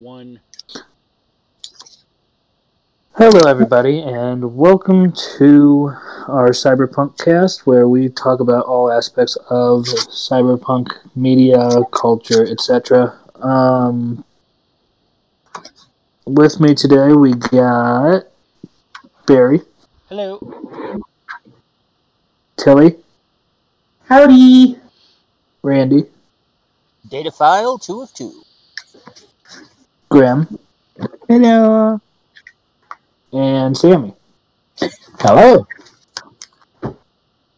One. Hello, everybody, and welcome to our Cyberpunk cast, where we talk about all aspects of cyberpunk media, culture, etc. Um, with me today, we got Barry, Hello. Tilly, Howdy. Randy, Data file two of two. Graham, Hello. and Sami. Hello.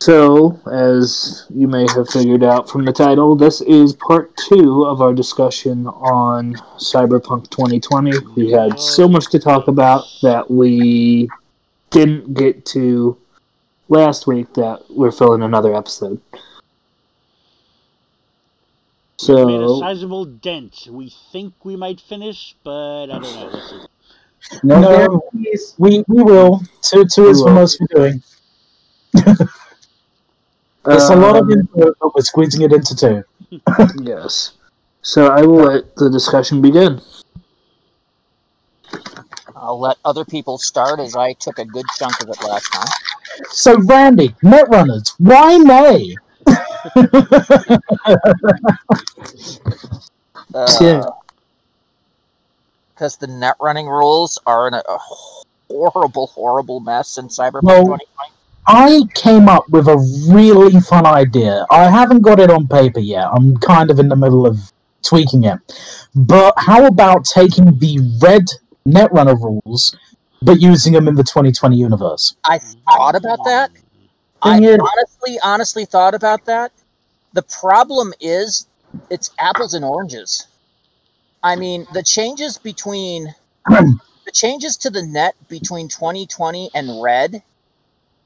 So, as you may have figured out from the title, this is part two of our discussion on Cyberpunk 2020. We had so much to talk about that we didn't get to last week that we're filling another episode. We made a So, sizable dent. We think we might finish, but I don't know. We'll see. No, No. We we will. Two two is We for most we're doing. It's a lot of um, info, but we're squeezing it into two. Yes. So, I will let the discussion begin. I'll let other people start as I took a good chunk of it last time. So Randy, Netrunners, why nay? Yeah. Because Uh, the net running rules are in a, a horrible, horrible mess in Cyberpunk Well- 2020. I came up with a really fun idea. I haven't got it on paper yet. I'm kind of in the middle of tweaking it. But how about taking the red Netrunner rules, but using them in the 2020 universe? I thought about that. I is- honestly, honestly thought about that. The problem is, it's apples and oranges. I mean, the changes between the changes to the net between 2020 and red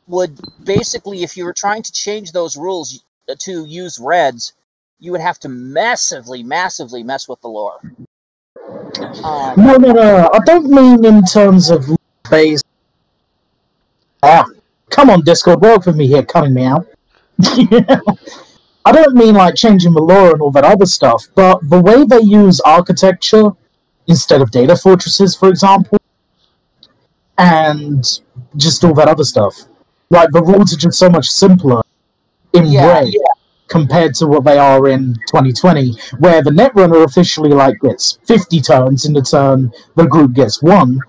would basically, if you were trying to change those rules to use reds, you would have to massively, massively mess with the lore. Um, No, no, no. I don't mean in terms of base. Ah, come on, Discord, work with me here, cutting me out. I don't mean like changing the law and all that other stuff, but the way they use architecture instead of data fortresses, for example, and just all that other stuff. Like the rules are just so much simpler in Yeah, Ray compared to what they are in 2020, where the Netrunner officially like gets 50 turns in the turn the group gets one.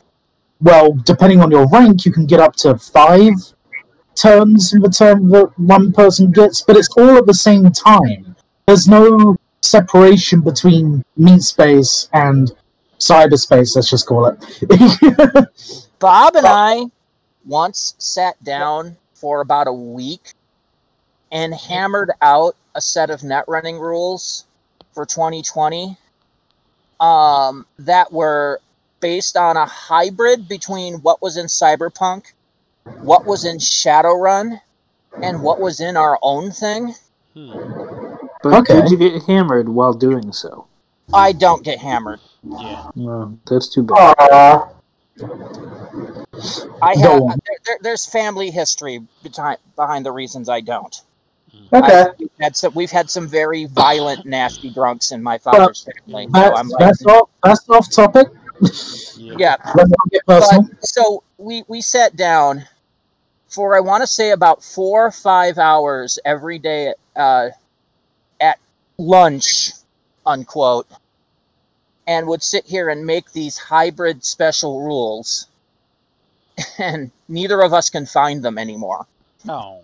Well, depending on your rank, you can get up to five turns in the turn that one person gets, but it's all at the same time. There's no separation between meat space and cyberspace, let's just call it. Bob and I once sat down for about a week and hammered out a set of net running rules for 2020 um, that were based on a hybrid between what was in Cyberpunk, what was in Shadowrun, and what was in our own thing. Hmm. But Okay. did you get hammered while doing so? I don't get hammered. Yeah. Well, that's too bad. Aw. I have on. there, there- there's family history behind behind the reasons I don't. Okay. I- we've had some we've had some very violent, nasty drunks in my father's family. So that's, I'm like, that's, off, that's off topic. Yeah. yeah. Let's not get personal. But so we we sat down for I want to say about four or five hours every day uh, at lunch, unquote, and would sit here and make these hybrid special rules, and neither of us can find them anymore. Oh.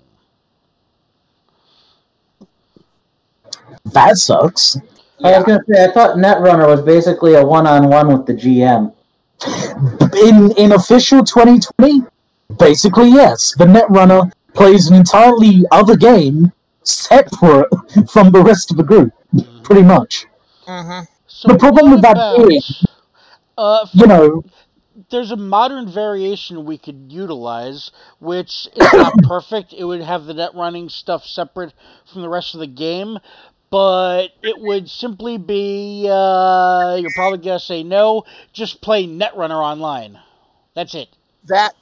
that sucks. I was gonna say I thought Netrunner was basically a one-on-one with the GM. In in official 2020, basically yes, the Netrunner plays an entirely other game separate from the rest of the group, pretty much. hmm So The problem with that about, is- uh, You know, there's a modern variation we could utilize, which is not perfect. It would have the net running stuff separate from the rest of the game, but it would simply be uh, you're probably gonna say no. Just play Netrunner online. That's it. That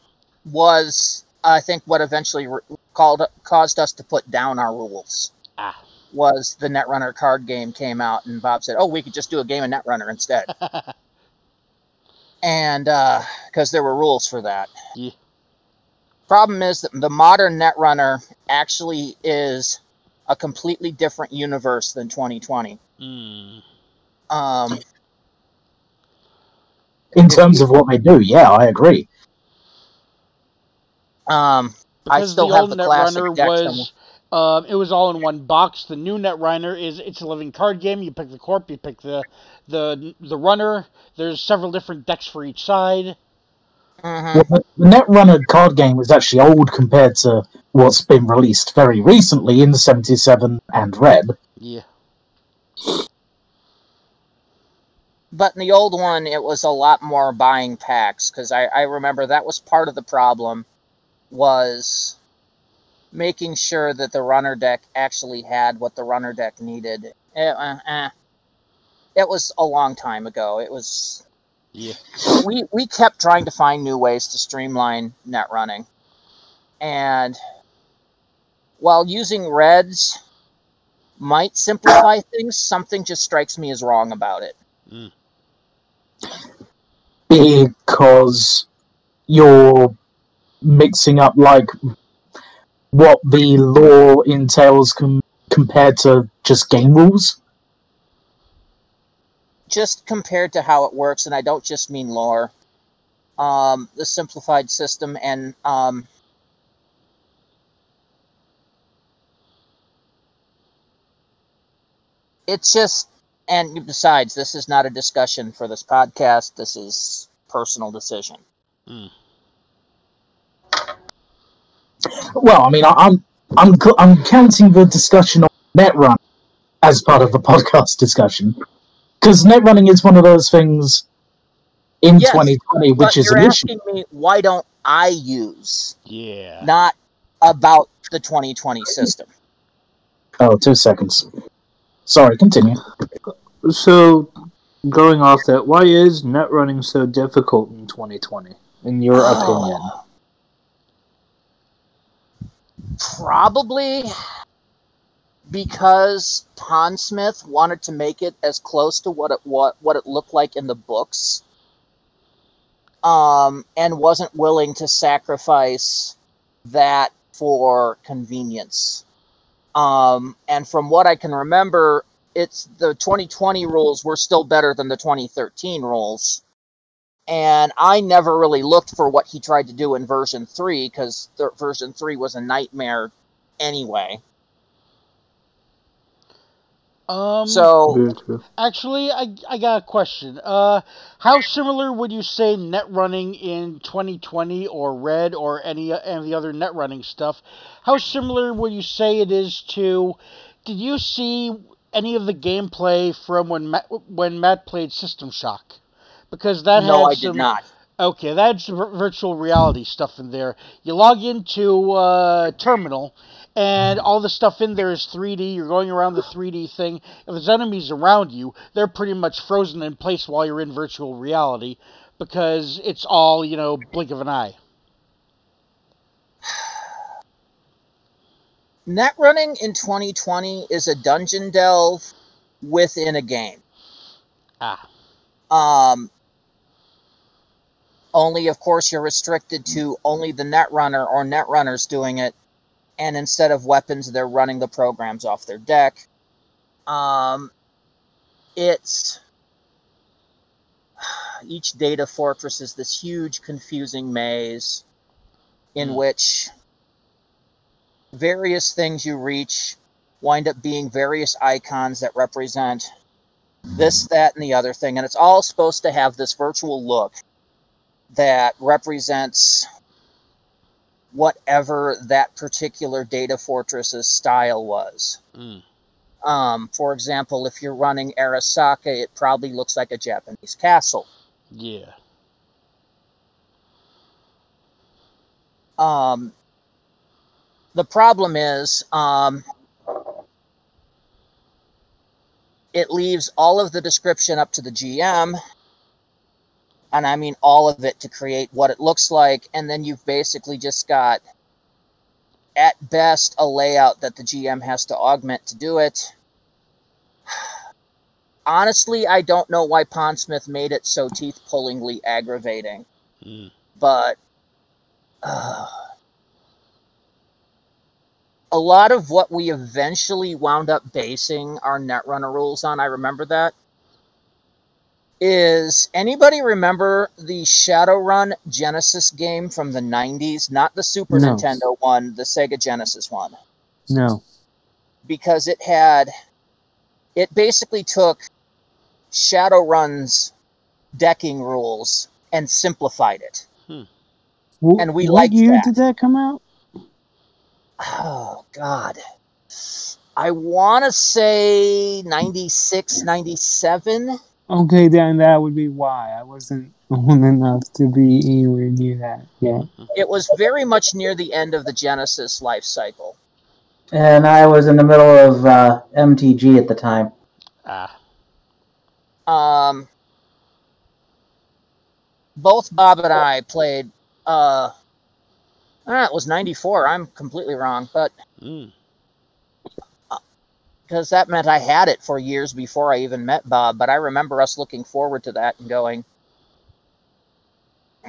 was, I think, what eventually re- called caused us to put down our rules. Ah. Was the Netrunner card game came out, and Bob said, "Oh, we could just do a game of Netrunner instead." and because there were rules for that. Yeah. Problem is that the modern Netrunner actually is a completely different universe than 2020. Mm. Um, In terms of what they do, yeah, I agree. Um, I Because still the have old the classic Netrunner deck was um, it was all in one box. The new Netrunner is it's a living card game. You pick the corp, you pick the the the runner. There's several different decks for each side. mhm. Well, the the Netrunner card game is actually old compared to what's been released very recently in 77 and Red. Yeah. But in the old one, it was a lot more buying packs because I, I remember that was part of the problem was making sure that the runner deck actually had what the runner deck needed. Eh, uh, eh. It was a long time ago. It was Yeah. we we kept trying to find new ways to streamline net running, and while using reds might simplify things, something just strikes me as wrong about it. because you're mixing up like what the law entails com- compared to just game rules. just compared to how it works, and I don't just mean lore, um, the simplified system, and um, it's just, and besides, this is not a discussion for this podcast. This is personal decision. Well, I mean, I, I'm I'm I'm counting the discussion on Netrun as part of the podcast discussion because Netrunning is one of those things in Yes, 2020 which is you're an issue. me why don't I use, Yeah. not about the 2020 system. Oh, two seconds. Sorry, continue. So, going off that, why is net running so difficult in 2020, in your ah. opinion? Probably because Pondsmith wanted to make it as close to what it what, what it looked like in the books, um, and wasn't willing to sacrifice that for convenience. Um, and from what I can remember, it's the 2020 rules were still better than the 2013 rules. And I never really looked for what he tried to do in version 3 because version 3 was a nightmare anyway. Um. So, Actually, I, I got a question. Uh, how similar would you say net running in 2020 or Red or any any of the other net running stuff? How similar would you say it is to? Did you see any of the gameplay from when Matt, when Matt played System Shock? Because that no, had I some did not. Okay, that's vir- virtual reality stuff in there. You log into uh, Terminal, and all the stuff in there is 3D. You're going around the 3D thing. If there's enemies around you, they're pretty much frozen in place while you're in virtual reality because it's all, you know, blink of an eye. Net running in 2020 is a dungeon delve within a game. Ah, Um, only, of course, you're restricted to only the net runner or net runners doing it, and instead of weapons, they're running the programs off their deck. Um, it's each data fortress is this huge, confusing maze in Hmm. which various things you reach wind up being various icons that represent this, that, and the other thing. And it's all supposed to have this virtual look that represents whatever that particular data fortress's style was. mm, Um, for example, if you're running Arasaka, it probably looks like a Japanese castle. yeah. Um, the problem is, um, it leaves all of the description up to the GM, and I mean all of it to create what it looks like, and then you've basically just got, at best, a layout that the GM has to augment to do it. honestly, I don't know why Pondsmith made it so teeth pullingly aggravating, Mm. but uh, a lot of what we eventually wound up basing our Netrunner rules on, I remember that, is anybody remember the Shadowrun Genesis game from the 90s? Not the Super No. Nintendo one, the Sega Genesis one No. because it had it basically took Shadowrun's decking rules and simplified it. Hmm. Wh- And we what liked year that. did that come out? Oh god. I want to say 96, 97. Okay, then that would be why I wasn't old enough to be anywhere near that yet. It was very much near the end of the Genesis life cycle. And I was in the middle of uh, MTG at the time. Ah. Um both Bob and I played uh ah, it was 94. I'm completely wrong, but Mm. Because that meant I had it for years before I even met Bob. But I remember us looking forward to that and going,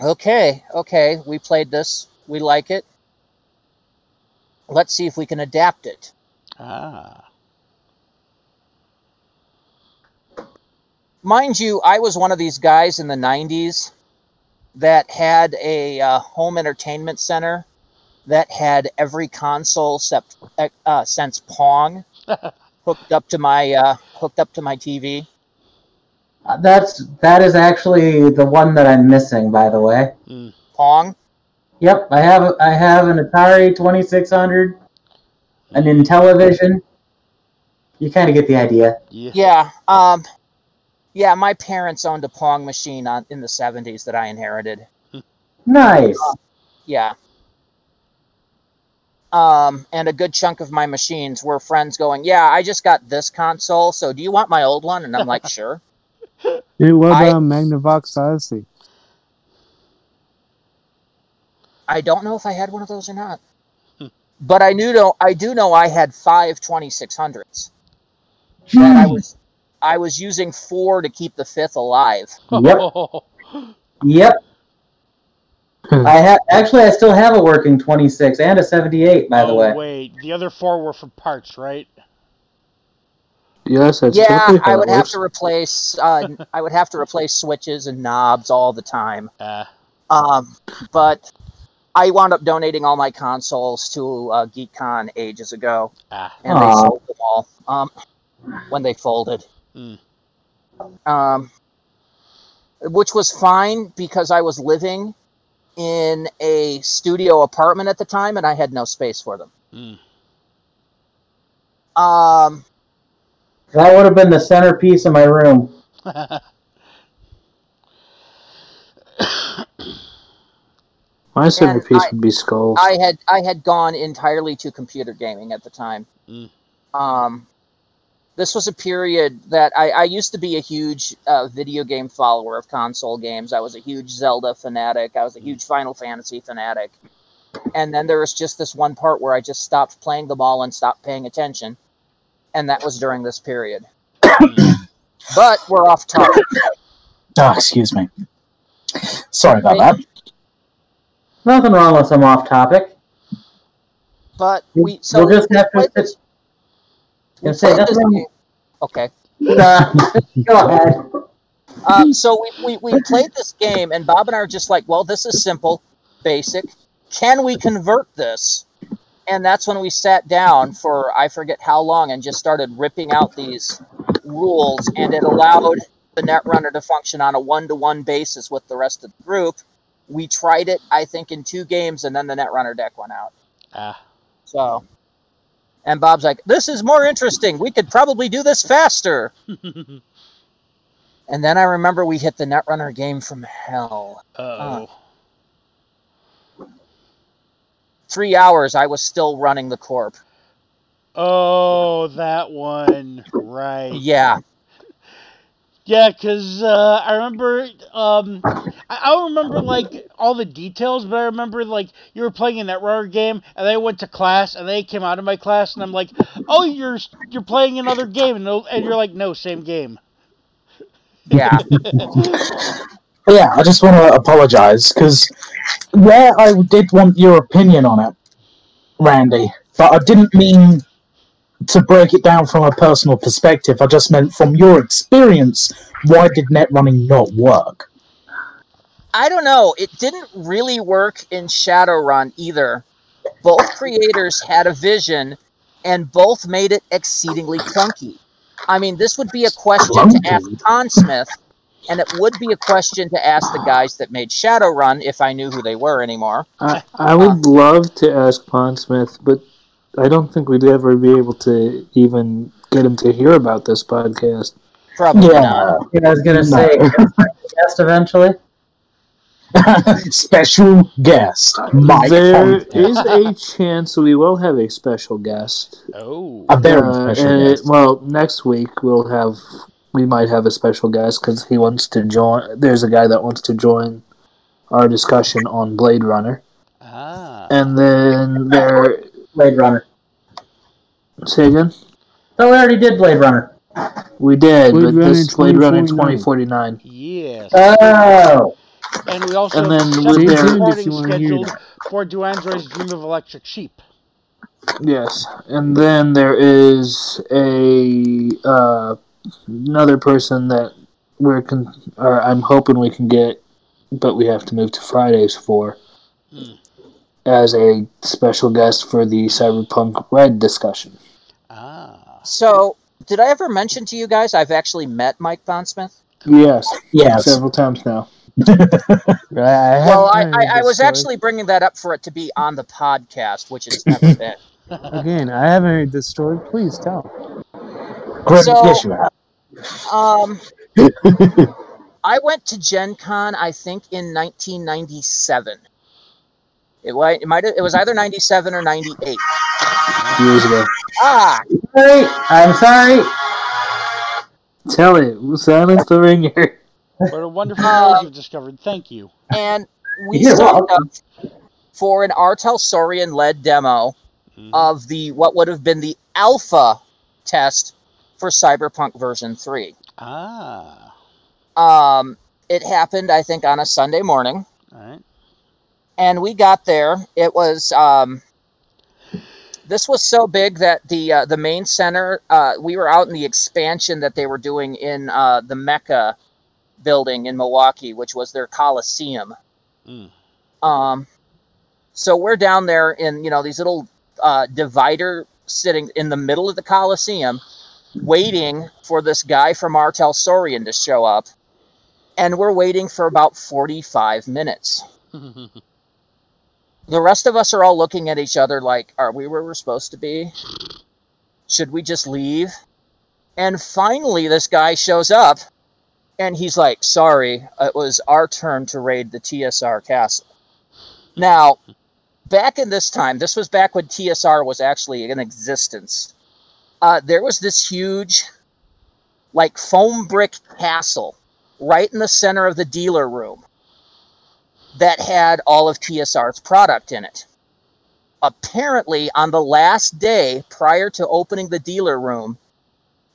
okay, okay, we played this, we like it. Let's see if we can adapt it. Ah. Mind you, I was one of these guys in the 90s that had a uh, home entertainment center that had every console except, uh, since Pong hooked up to my uh, hooked up to my TV. Uh, That's that is actually the one that I'm missing, by the way. Mm. Pong. Yep, I have I have an Atari 2600, an Intellivision. You kind of get the idea. Yeah. Yeah. Um, yeah, my parents owned a Pong machine on, in the 70s that I inherited. Nice. Yeah. Um, and a good chunk of my machines were friends going, Yeah, I just got this console, so do you want my old one? And I'm like, Sure. Dude, what I- about Magnavox Odyssey? I don't know if I had one of those or not. But I knew know I do know I had five 2600s. That I was I was using four to keep the fifth alive. Yep. Yep. I have actually I still have a working 26 and a 78, by the oh, way. wait. The other four were for parts, right? Yes, that's yeah, typically I would have to replace uh, I would have to replace switches and knobs all the time. Ah. Um, but I wound up donating all my consoles to uh, GeekCon ages ago, Ah. and they sold them all um, when they folded. Mm. Um, which was fine because I was living in a studio apartment at the time, and I had no space for them. Mm. Um, That would have been the centerpiece of my room. My centerpiece I- would be skulls. I had I had gone entirely to computer gaming at the time. Mm. Um, this was a period that I, I used to be a huge uh, video game follower of console games. I was a huge Zelda fanatic. I was a huge Final Fantasy fanatic. And then there was just this one part where I just stopped playing them all and stopped paying attention, and that was during this period. but we're off topic. Oh, excuse me. Sorry about that. Nothing wrong with some off topic. But we so we'll just we have to. played this- we Gonna say played nothing this wrong. Okay. Uh, go ahead. Um, so we, we, we played this game, and Bob and I are just like, well, this is simple, basic. Can we convert this? And that's when we sat down for I forget how long and just started ripping out these rules, and it allowed the Netrunner to function on a one to one basis with the rest of the group. We tried it, I think, in two games, and then the Netrunner deck went out. ah. So, and Bob's like, "This is more interesting. We could probably do this faster." And then I remember we hit the Netrunner game from hell. Uh-oh. Three hours, I was still running the corp. Oh, that one. Right. Yeah, Yeah, because uh, I remember, um, I, I don't remember like all the details, but I remember like you were playing in that Netrunner game, and they went to class, and they came out of my class, and I'm like, "Oh, you're you're playing another game," and, and you're like, "No, same game." Yeah. yeah, I just want to apologize because yeah, I did want your opinion on it, Randy, but I didn't mean to break it down from a personal perspective. I just meant from your experience, why did net running not work? I don't know. It didn't really work in Shadowrun either. Both creators had a vision, and both made it exceedingly clunky. I mean, this would be a question to ask Pondsmith, and it would be a question to ask the guys that made Shadowrun if I knew who they were anymore. I, I would um, love to ask Pondsmith, but I don't think we'd ever be able to even get him to hear about this podcast. Probably Yeah. not. Yeah, I was gonna say guest eventually. Special guest, Mike. there Pondsmith. is a chance we will have a special guest. Oh. a very Uh, special and it- guest. well, next week we'll have we might have a special guest because he wants to join. There's a guy that wants to join our discussion on Blade Runner, Ah. and then there. Blade Runner. Say again. Oh, we already did Blade Runner. We did, Blade but Runner this is Blade Runner 2049. 2049. Yes. Oh, and we also and then have with their- Stay tuned if recording you wanna hear scheduled for Do Androids Dream of Electric Sheep. Yes, and then there is a uh, another person that we're con- or I'm hoping we can get, but we have to move to Fridays for Hmm. As a special guest for the Cyberpunk Red discussion. Ah. So, did I ever mention to you guys I've actually met Mike Pondsmith? Yes, Yes. several times now. Well, I, I, I was actually bringing that up for it to be on the podcast, which it's never been. Again, I haven't heard this story. Please tell. Great. So- yes, you have. Um, I went to Gen Con, I think, in 1997. It, wa- it might it was either 97 or 98. Years ago. Ah, sorry. I'm sorry. Tell it, silence the ringer. What a wonderful Uh, noise you've discovered. Thank you. and we You're signed welcome. up for an R. Talsorian led demo Mhm. of the what would have been the alpha test for Cyberpunk version 3. Ah. Um, it happened, I think, on a Sunday morning. All right. And we got there. It was um, this was so big that the uh, the main center. Uh, we were out in the expansion that they were doing in uh, the Mecca building in Milwaukee, which was their Coliseum. Mm. Um, so we're down there in you know these little uh, divider sitting in the middle of the Coliseum, waiting for this guy from R. Talsorian to show up, and we're waiting for about forty five minutes the rest of us are all looking at each other like, are we where we're supposed to be? Should we just leave? And finally, this guy shows up and he's like, sorry, it was our turn to raid the TSR castle. Now, back in this time, this was back when TSR was actually in existence. Uh, there was this huge, like, foam brick castle right in the center of the dealer room that had all of TSR's product in it. Apparently, on the last day prior to opening the dealer room,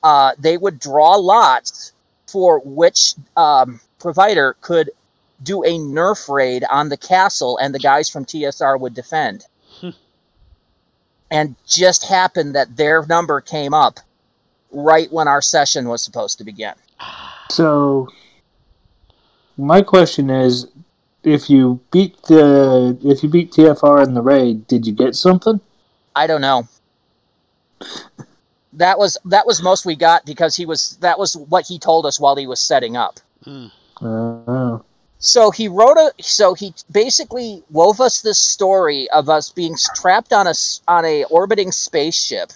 uh, they would draw lots for which um, provider could do a nerf raid on the castle, and the guys from TSR would defend. and just happened that their number came up right when our session was supposed to begin. So, my question is, if you beat the if you beat TSR in the raid, did you get something? I don't know. That was that was most we got because he was that was what he told us while he was setting up. Mm. So he wrote a so he basically wove us this story of us being trapped on a on a orbiting spaceship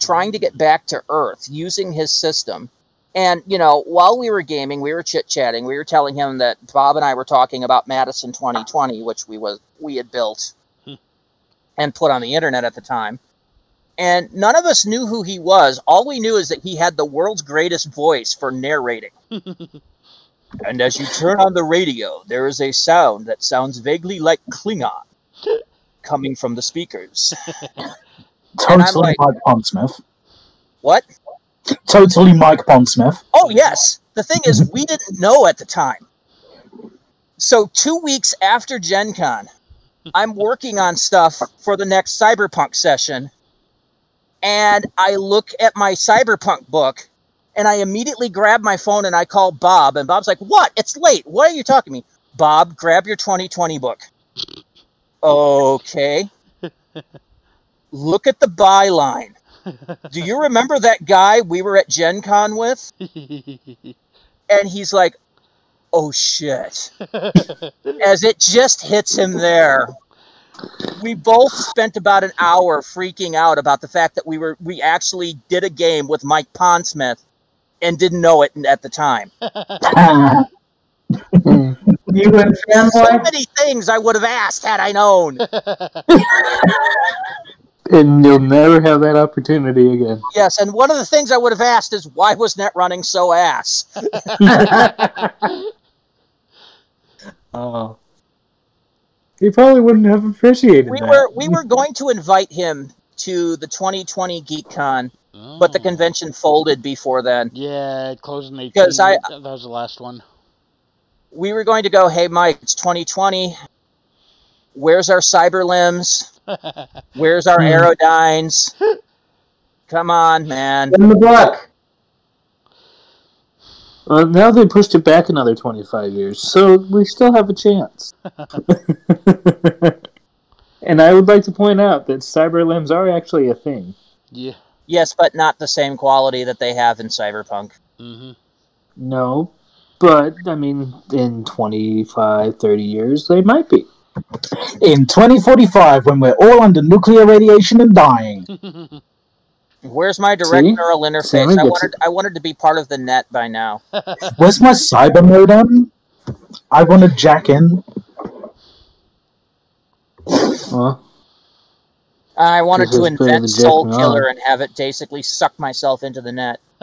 trying to get back to Earth using his system. And you know, while we were gaming, we were chit-chatting. We were telling him that Bob and I were talking about Madison 2020, which we was we had built Hmm. and put on the internet at the time. And none of us knew who he was. All we knew is that he had the world's greatest voice for narrating. And as you turn on the radio, there is a sound that sounds vaguely like Klingon coming from the speakers. And Totally like- Mike Pondsmith. What? Totally Mike Pondsmith. Oh, yes. The thing is, we didn't know at the time. So two weeks after Gen Con, I'm working on stuff for the next Cyberpunk session, and I look at my Cyberpunk book, and I immediately grab my phone and I call Bob, and Bob's like, "What? It's late. What are you talking to me?" Bob, grab your 2020 book. Okay. Look at the byline. Do you remember that guy we were at Gen Con with? And he's like, oh shit. As it just hits him there. We both spent about an hour freaking out about the fact that we were we actually did a game with Mike Pondsmith and didn't know it at the time. You and So many things I would have asked had I known. And you'll never have that opportunity again. Yes, and one of the things I would have asked is why was net running so ass? Oh. He probably wouldn't have appreciated We that. were we were going to invite him to the 2020 GeekCon, but the Oh. convention folded before then. Yeah, it closed in 18. Because I- that was the last one. We were going to go, hey Mike, it's 2020. Where's our cyber limbs? Where's our Hmm. aerodynes? Come on, man. In the book. Well, now they pushed it back another 25 years, so we still have a chance. and I would like to point out that cyber limbs are actually a thing. yeah. Yes, but not the same quality that they have in Cyberpunk. Mm-hmm. No, but I mean, in 25, 30 years, they might be. In 2045, when we're all under nuclear radiation and dying. Where's my direct See? neural Sami interface? I gets wanted I wanted to be part of the net by now. Where's my cyber modem? I want to jack in. Well, I wanted This to invent Soul jacking Killer on. and have it basically suck myself into the net.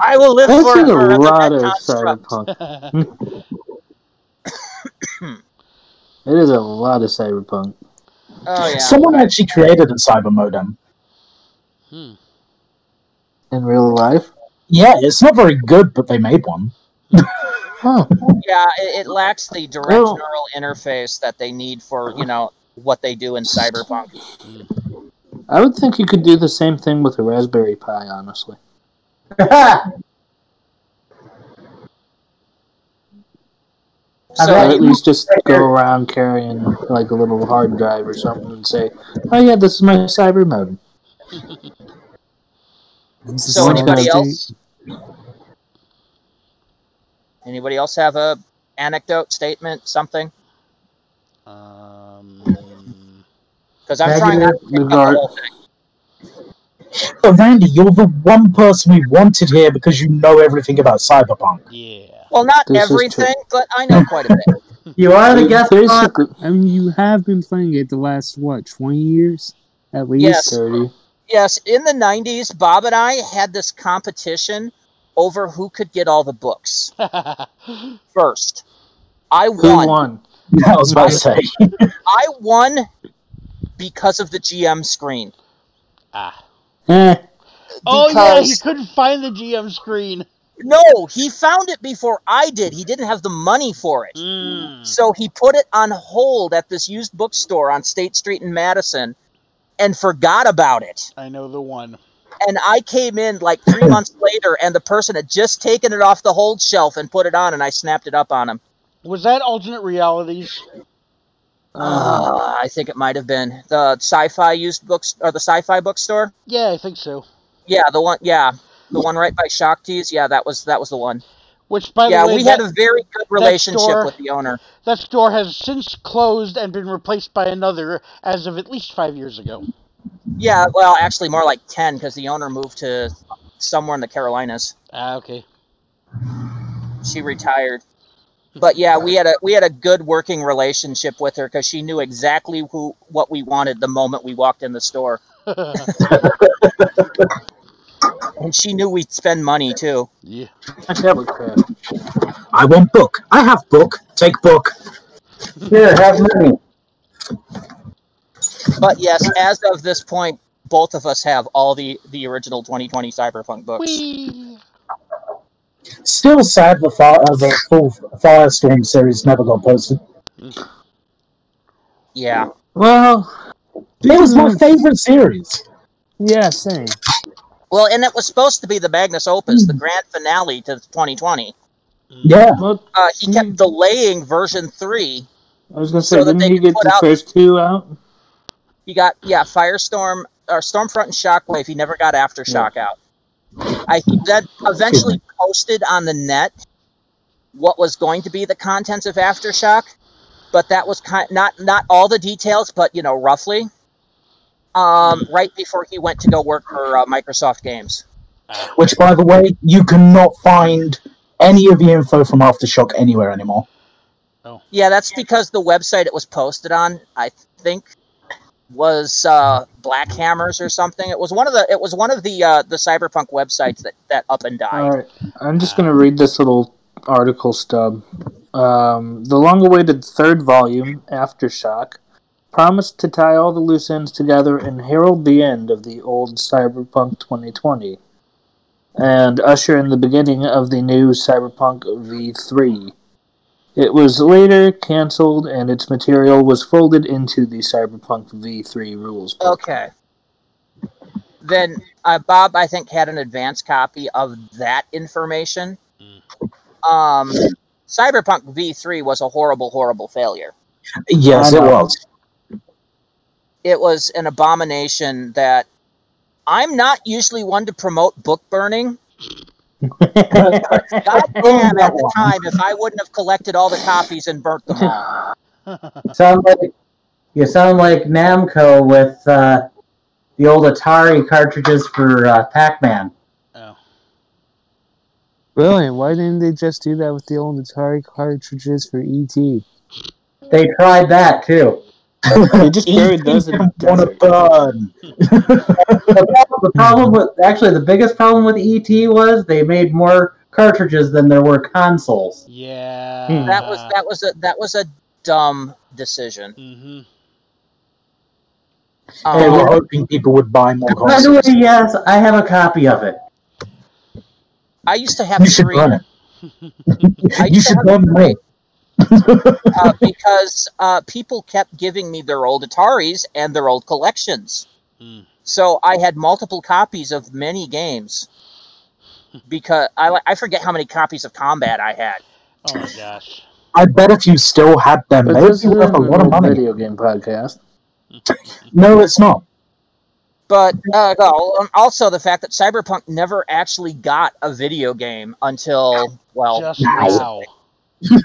I will live that's in forever. a in lot of cyberpunk. It is a lot of cyberpunk. Oh yeah. Someone actually created a cyber modem. hmm. In real life? Yeah, it's not very good, but they made one. Huh. Yeah, it, it lacks the direct Well- neural interface that they need for you know what they do in Cyberpunk. I would think you could do the same thing with a Raspberry Pi, honestly. I So Or at least just go around carrying like a little hard drive or something and say, "Oh yeah, this is my cyber modem." It's So anybody else? Anybody else have a anecdote, statement, something? Um, Because I'm trying not to pick up the whole thing. But Randy, you're the one person we wanted here because you know everything about cyberpunk. yeah. Well, not This everything, but I know quite a bit. You are the guest spot. Basically, I mean, you have been playing it the last what twenty years, at least. Yes. thirty. Yes, in the 90s, Bob and I had this competition over who could get all the books first. I Who won. won? I was about to say. I won because of the GM screen. ah. Eh, Oh yeah, he Because- couldn't find the GM screen. No, he found it before I did. He didn't have the money for it. Mm. So he put it on hold at this used bookstore on State Street in Madison and forgot about it. I know the one. And I came in like three months later, and the person had just taken it off the hold shelf and put it on, and I snapped it up on him. Was that alternate realities? Uh, I think it might have been the sci-fi used books or the sci-fi bookstore. Yeah, I think so. Yeah, the one. Yeah, the one right by Shakti's. Yeah, that was that was the one. Which, by yeah, the way, we that, had a very good relationship store- with the owner. that store has since closed and been replaced by another as of at least five years ago. Yeah, well, actually, more like ten because the owner moved to somewhere in the Carolinas. Ah, okay. She retired. But yeah, we had a we had a good working relationship with her because she knew exactly who what we wanted the moment we walked in the store, and she knew we'd spend money too. yeah. I have a crap. I want book. I have book. Take book. Here, have money. But yes, as of this point, both of us have all the the original 2020 Cyberpunk books. Whee! Still sad the, fire, uh, the full Firestorm series never got posted. Yeah. Well, It was my favorite series. Yeah, same. Well, and it was supposed to be the Magnus Opus, the hmm. grand finale to 2020. Mm. Yeah. well Uh, he kept hmm. delaying version three. I was gonna say, So didn't he get the out- first two out? He got yeah, Firestorm or Stormfront and Shockwave. He never got Aftershock out. I he then eventually posted on the net what was going to be the contents of Aftershock, but that was kind not not all the details, but you know roughly. Um, right before he went to go work for uh, Microsoft Games. Which, by the way, you cannot find any of the info from Aftershock anywhere anymore. Oh. Yeah, that's because the website it was posted on, I think, was uh, Black Hammers or something. It was one of the it was one of the uh, the cyberpunk websites that that up and died. All right, I'm just gonna read this little article stub. Um, the long-awaited third volume, Aftershock, promised to tie all the loose ends together and herald the end of the old Cyberpunk 2020, and usher in the beginning of the new Cyberpunk V3. It was later cancelled, and its material was folded into the Cyberpunk V3 rules book. Okay. Then uh, Bob, I think, had an advance copy of that information. Um, Cyberpunk V3 was a horrible, horrible failure. Yes, it was. It was an abomination that I'm not usually one to promote book burning. God damn, at the time, if I wouldn't have collected all the copies and burnt them all. Sound like you sound like Namco with uh, the old Atari cartridges for uh, Pac-Man. Oh. Really? Why didn't they just do that with the old Atari cartridges for ET? They tried that too. They just buried those in the want to desert. burn. The problem, with actually the biggest problem with ET was they made more cartridges than there were consoles. Yeah. That was that was a that was a dumb decision. hmm They were Um, hoping people would buy more By the way, consoles. yes, I have a copy of it. I used to have You should three burn it. You should have- burn me. uh, because uh, people kept giving me their old Ataris and their old collections. Hmm. So I had multiple copies of many games. Because I I forget how many copies of Combat I had. Oh my gosh. I bet if you still had them, But they'd this be is worth a a lot of money. video game podcast. No, it's not. But uh, well, um, also the fact that Cyberpunk never actually got a video game until well, Just now.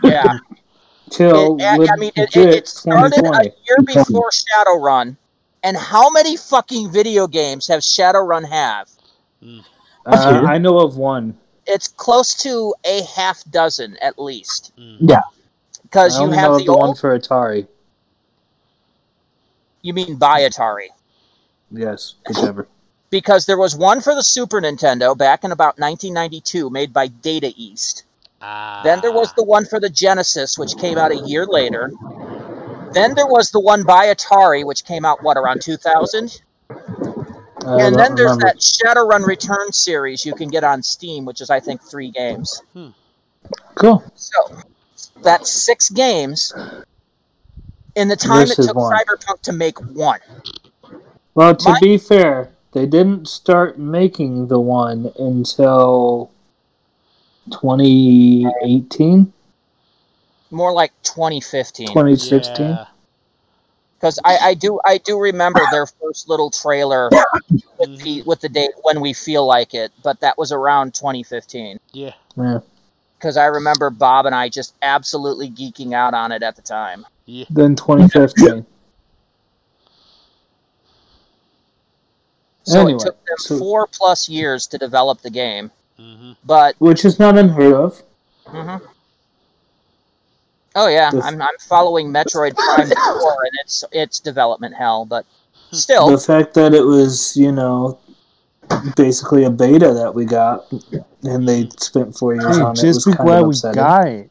yeah. Till It- I- I mean, it, it, started a year before Shadowrun, and how many fucking video games have Shadowrun have? Uh, I know of one. It's close to a half dozen at least, Yeah, because you have know the of the one for Atari. You mean by Atari? Yes, whichever. Because there was one for the Super Nintendo back in about 1992, made by Data East. Then there was the one for the Genesis, which came out a year later. Then there was the one by Atari, which came out what around 2000. I and then there's remember. that Shadowrun Return series you can get on Steam, which is I think three games. Hmm. Cool. So that's six games in the time This it is took one. Cyberpunk to make one. Well, to My- be fair, they didn't start making the one until 2018, More like 2015. 2016. Yeah. because I, I do I do remember their first little trailer with the with the date when we feel like it, but that was around 2015. Yeah. Yeah. Because I remember Bob and I just absolutely geeking out on it at the time. Yeah. Then 2015. So Anyway, it took them so- four plus years to develop the game, hmm but Which is not unheard of. mhm. oh yeah, The- I'm I'm following Metroid Prime 4 and its its development hell, but still, The fact that it was, you know, basically a beta that we got, and they spent four years Hey, on it, just was be kind glad of we got it.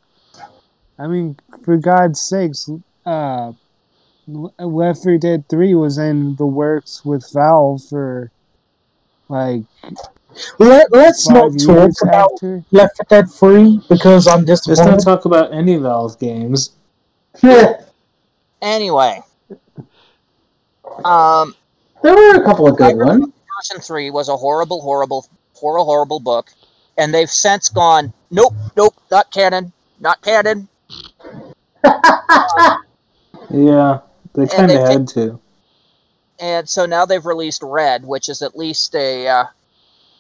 I mean, for God's sakes, uh, Left 4 Dead 3 was in the works with Valve for like Let, let's not talk about after. Left 4 Dead 3 because I'm Let's not talk about any Valve games. Anyway, um, there were a couple of good ones. Version Three was a horrible, horrible, horrible, horrible book, and they've since gone, nope, nope, not canon, not canon. Yeah, they kind of had to. and so now they've released Red, which is at least a uh,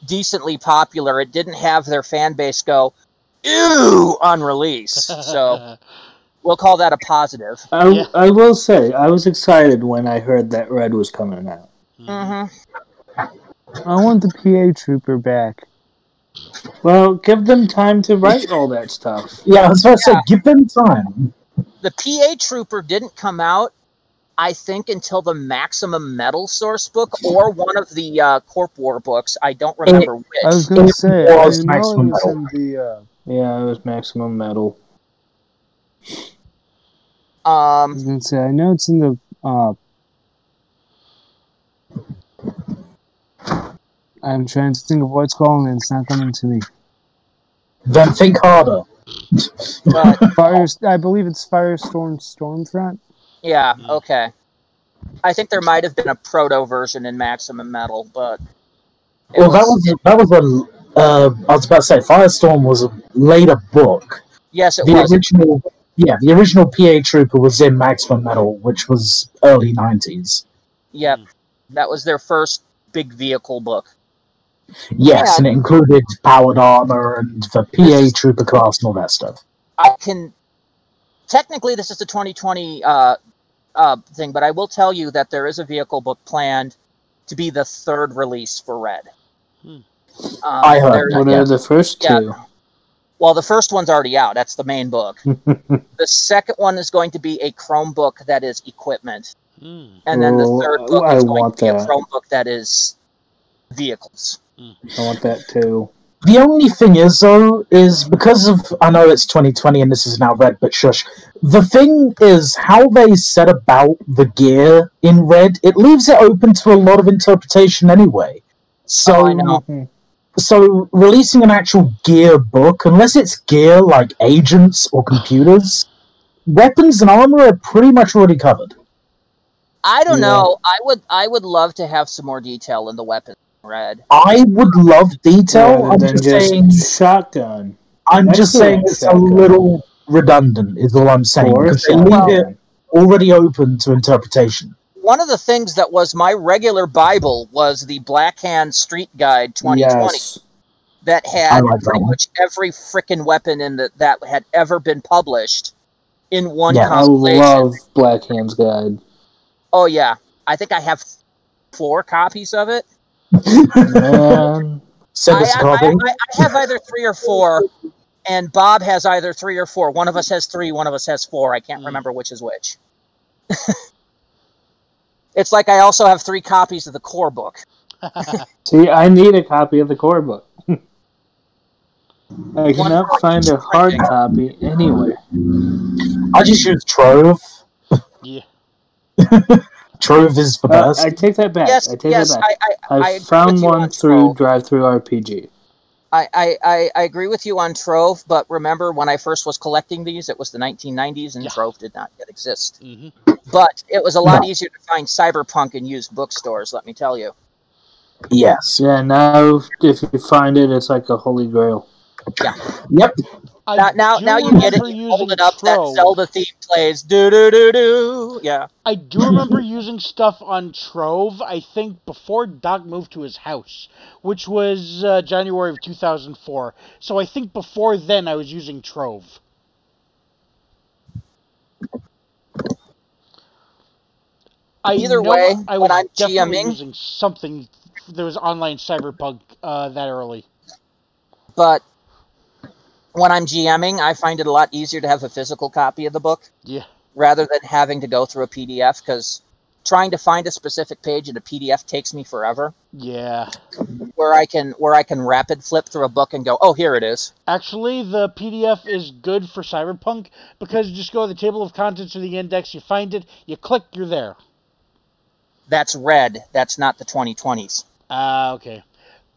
decently popular. It didn't have their fan base go ew on release, so we'll call that a positive. I, Yeah. I will say, I was excited when I heard that Red was coming out. hmm I want the PA trooper back. Well, give them time to write all that stuff. Yeah, I was about to say, give them time. The PA Trooper didn't come out, I think, until the Maximum Metal source book or one of the uh, Corp War books. I don't remember which. I was gonna It say, I was know it Maximum was Metal. the. Uh, Yeah, it was Maximum Metal. I Um, was gonna say, I know it's in the. Uh, I'm trying to think of what it's called, and it's not coming to me. Then think harder. but Fire, I believe it's Firestorm Stormfront. Yeah, okay. I think there might have been a proto version in Maximum Metal, but it Well, that was that was a. Uh, I was about to say, Firestorm was a later book. yes, it The was. original, yeah, the original PA Trooper was in Maximum Metal, which was early '90s. Yep, that was their first big vehicle book. Yes, Yeah. and it included powered armor and the PA Trooper class and all that stuff. I can technically this is the 2020 uh, uh, thing, but I will tell you that there is a vehicle book planned to be the third release for Red. Hmm. Um, I heard. What yeah. are the first Yeah. two? Well, the first one's already out. That's the main book. the second one is going to be a Chromebook that is equipment, Hmm. and then the Oh, third book I is going to be a that. Chromebook that is vehicles. I want that too. The only thing is, though, is because of I know it's 2020 and this is now Red, but shush. The thing is how they set about the gear in Red. It leaves it open to a lot of interpretation anyway. So, Oh, I know. Mm-hmm. so releasing an actual gear book, unless it's gear like agents or computers, weapons and armor are pretty much already covered. I don't Yeah. know. I would I would love to have some more detail in the weapons in Red. I would love detail. Rather I'm just just saying. shotgun. I'm just saying it's a little redundant. Is all I'm saying Or because they leave it already open to interpretation. one of the things that was my regular Bible was the Black Hand Street Guide 2020 Yes. that had like pretty one. much every freaking weapon in the, that had ever been published in one Yeah, I I compilation. love Black Hand's Guide. Oh yeah, I think I have four copies of it. Man. Send I, us a I, I, copy. I I have either three or four, and Bob has either three or four. One of us has three, one of us has four. I can't remember which is which. it's like I also have three copies of the core book. See, I need a copy of the core book. I cannot find a hard copy anywhere. I just use Trove. Yeah. Trove is the Uh, best. I take that back. yes, I take yes, that back. I, I, I, I found one on through DriveThruRPG. I, I, I, I agree with you on Trove, but remember when I first was collecting these, it was the 1990s and Yeah. Trove did not yet exist. hmm But it was a lot No. easier to find cyberpunk in used bookstores, let me tell you. yes. Yeah, now if you find it, it's like a holy grail. Yeah. Yep. Now, now, now you get it. You hold it up. That Zelda theme plays. Do do do do. Yeah. I do remember using stuff on Trove, I think before Doc moved to his house, which was uh, January of 2004. So I think before then I was using Trove. I Either way, I when was I'm definitely GMing using something. There was online cyberpunk uh, that early. But when I'm GMing, I find it a lot easier to have a physical copy of the book Yeah. rather than having to go through a PDF because trying to find a specific page in a PDF takes me forever. Yeah. Where I can where I can rapid flip through a book and go, oh, here it is. Actually, the PDF is good for Cyberpunk because you just go to the table of contents of the index, you find it, you click, you're there. That's red. That's not the 2020s. Ah, okay.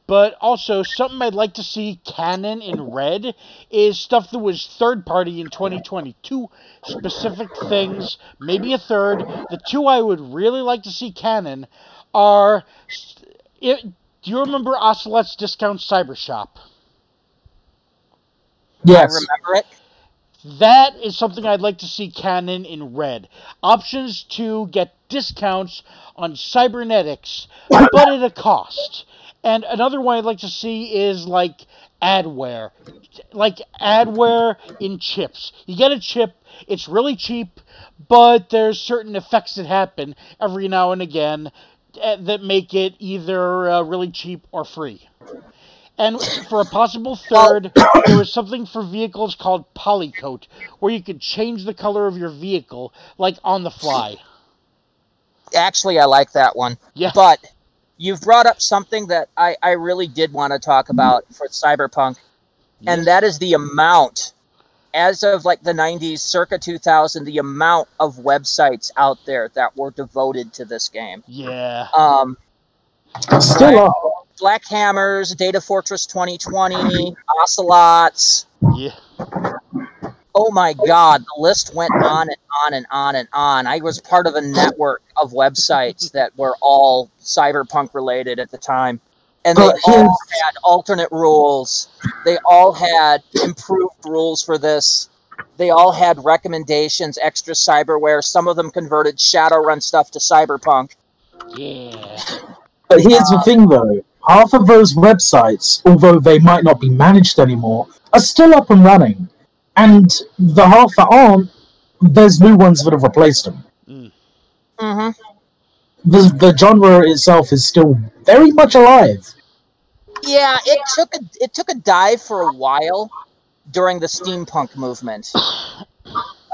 But also, something I'd like to see canon in red is stuff that was third party in 2022. Specific things, maybe a third. The two I would really like to see canon are. It, do you remember Ocelot's Discount Cyber Shop? Yes. Remember it? That is something I'd like to see canon in red. Options to get discounts on cybernetics, but at a cost. And another one I'd like to see is like adware. Like adware in chips. You get a chip, it's really cheap, but there's certain effects that happen every now and again eh, that make it either uh, really cheap or free. And for a possible third, there was something for vehicles called Polycoat, where you could change the color of your vehicle, like on the fly. Actually, I like that one. Yeah. But you've brought up something that I, I really did want to talk about for Cyberpunk, and that is the amount, as of like the 90s, circa 2000, the amount of websites out there that were devoted to this game. Yeah. Um, Still are. Black Hammers, Data Fortress 2020, Ocelots. Yeah. Oh my God, the list went on and on and on and on. I was part of a network of websites that were all cyberpunk related at the time. And they all had alternate rules. They all had improved rules for this. They all had recommendations, extra cyberware. Some of them converted Shadowrun stuff to cyberpunk. Yeah. But here's the um, thing, though. Half of those websites, although they might not be managed anymore, are still up and running. And the half that aren't, there's new ones that have replaced them. Mm-hmm. The, the genre itself is still very much alive. Yeah, it took a it took a dive for a while during the steampunk movement.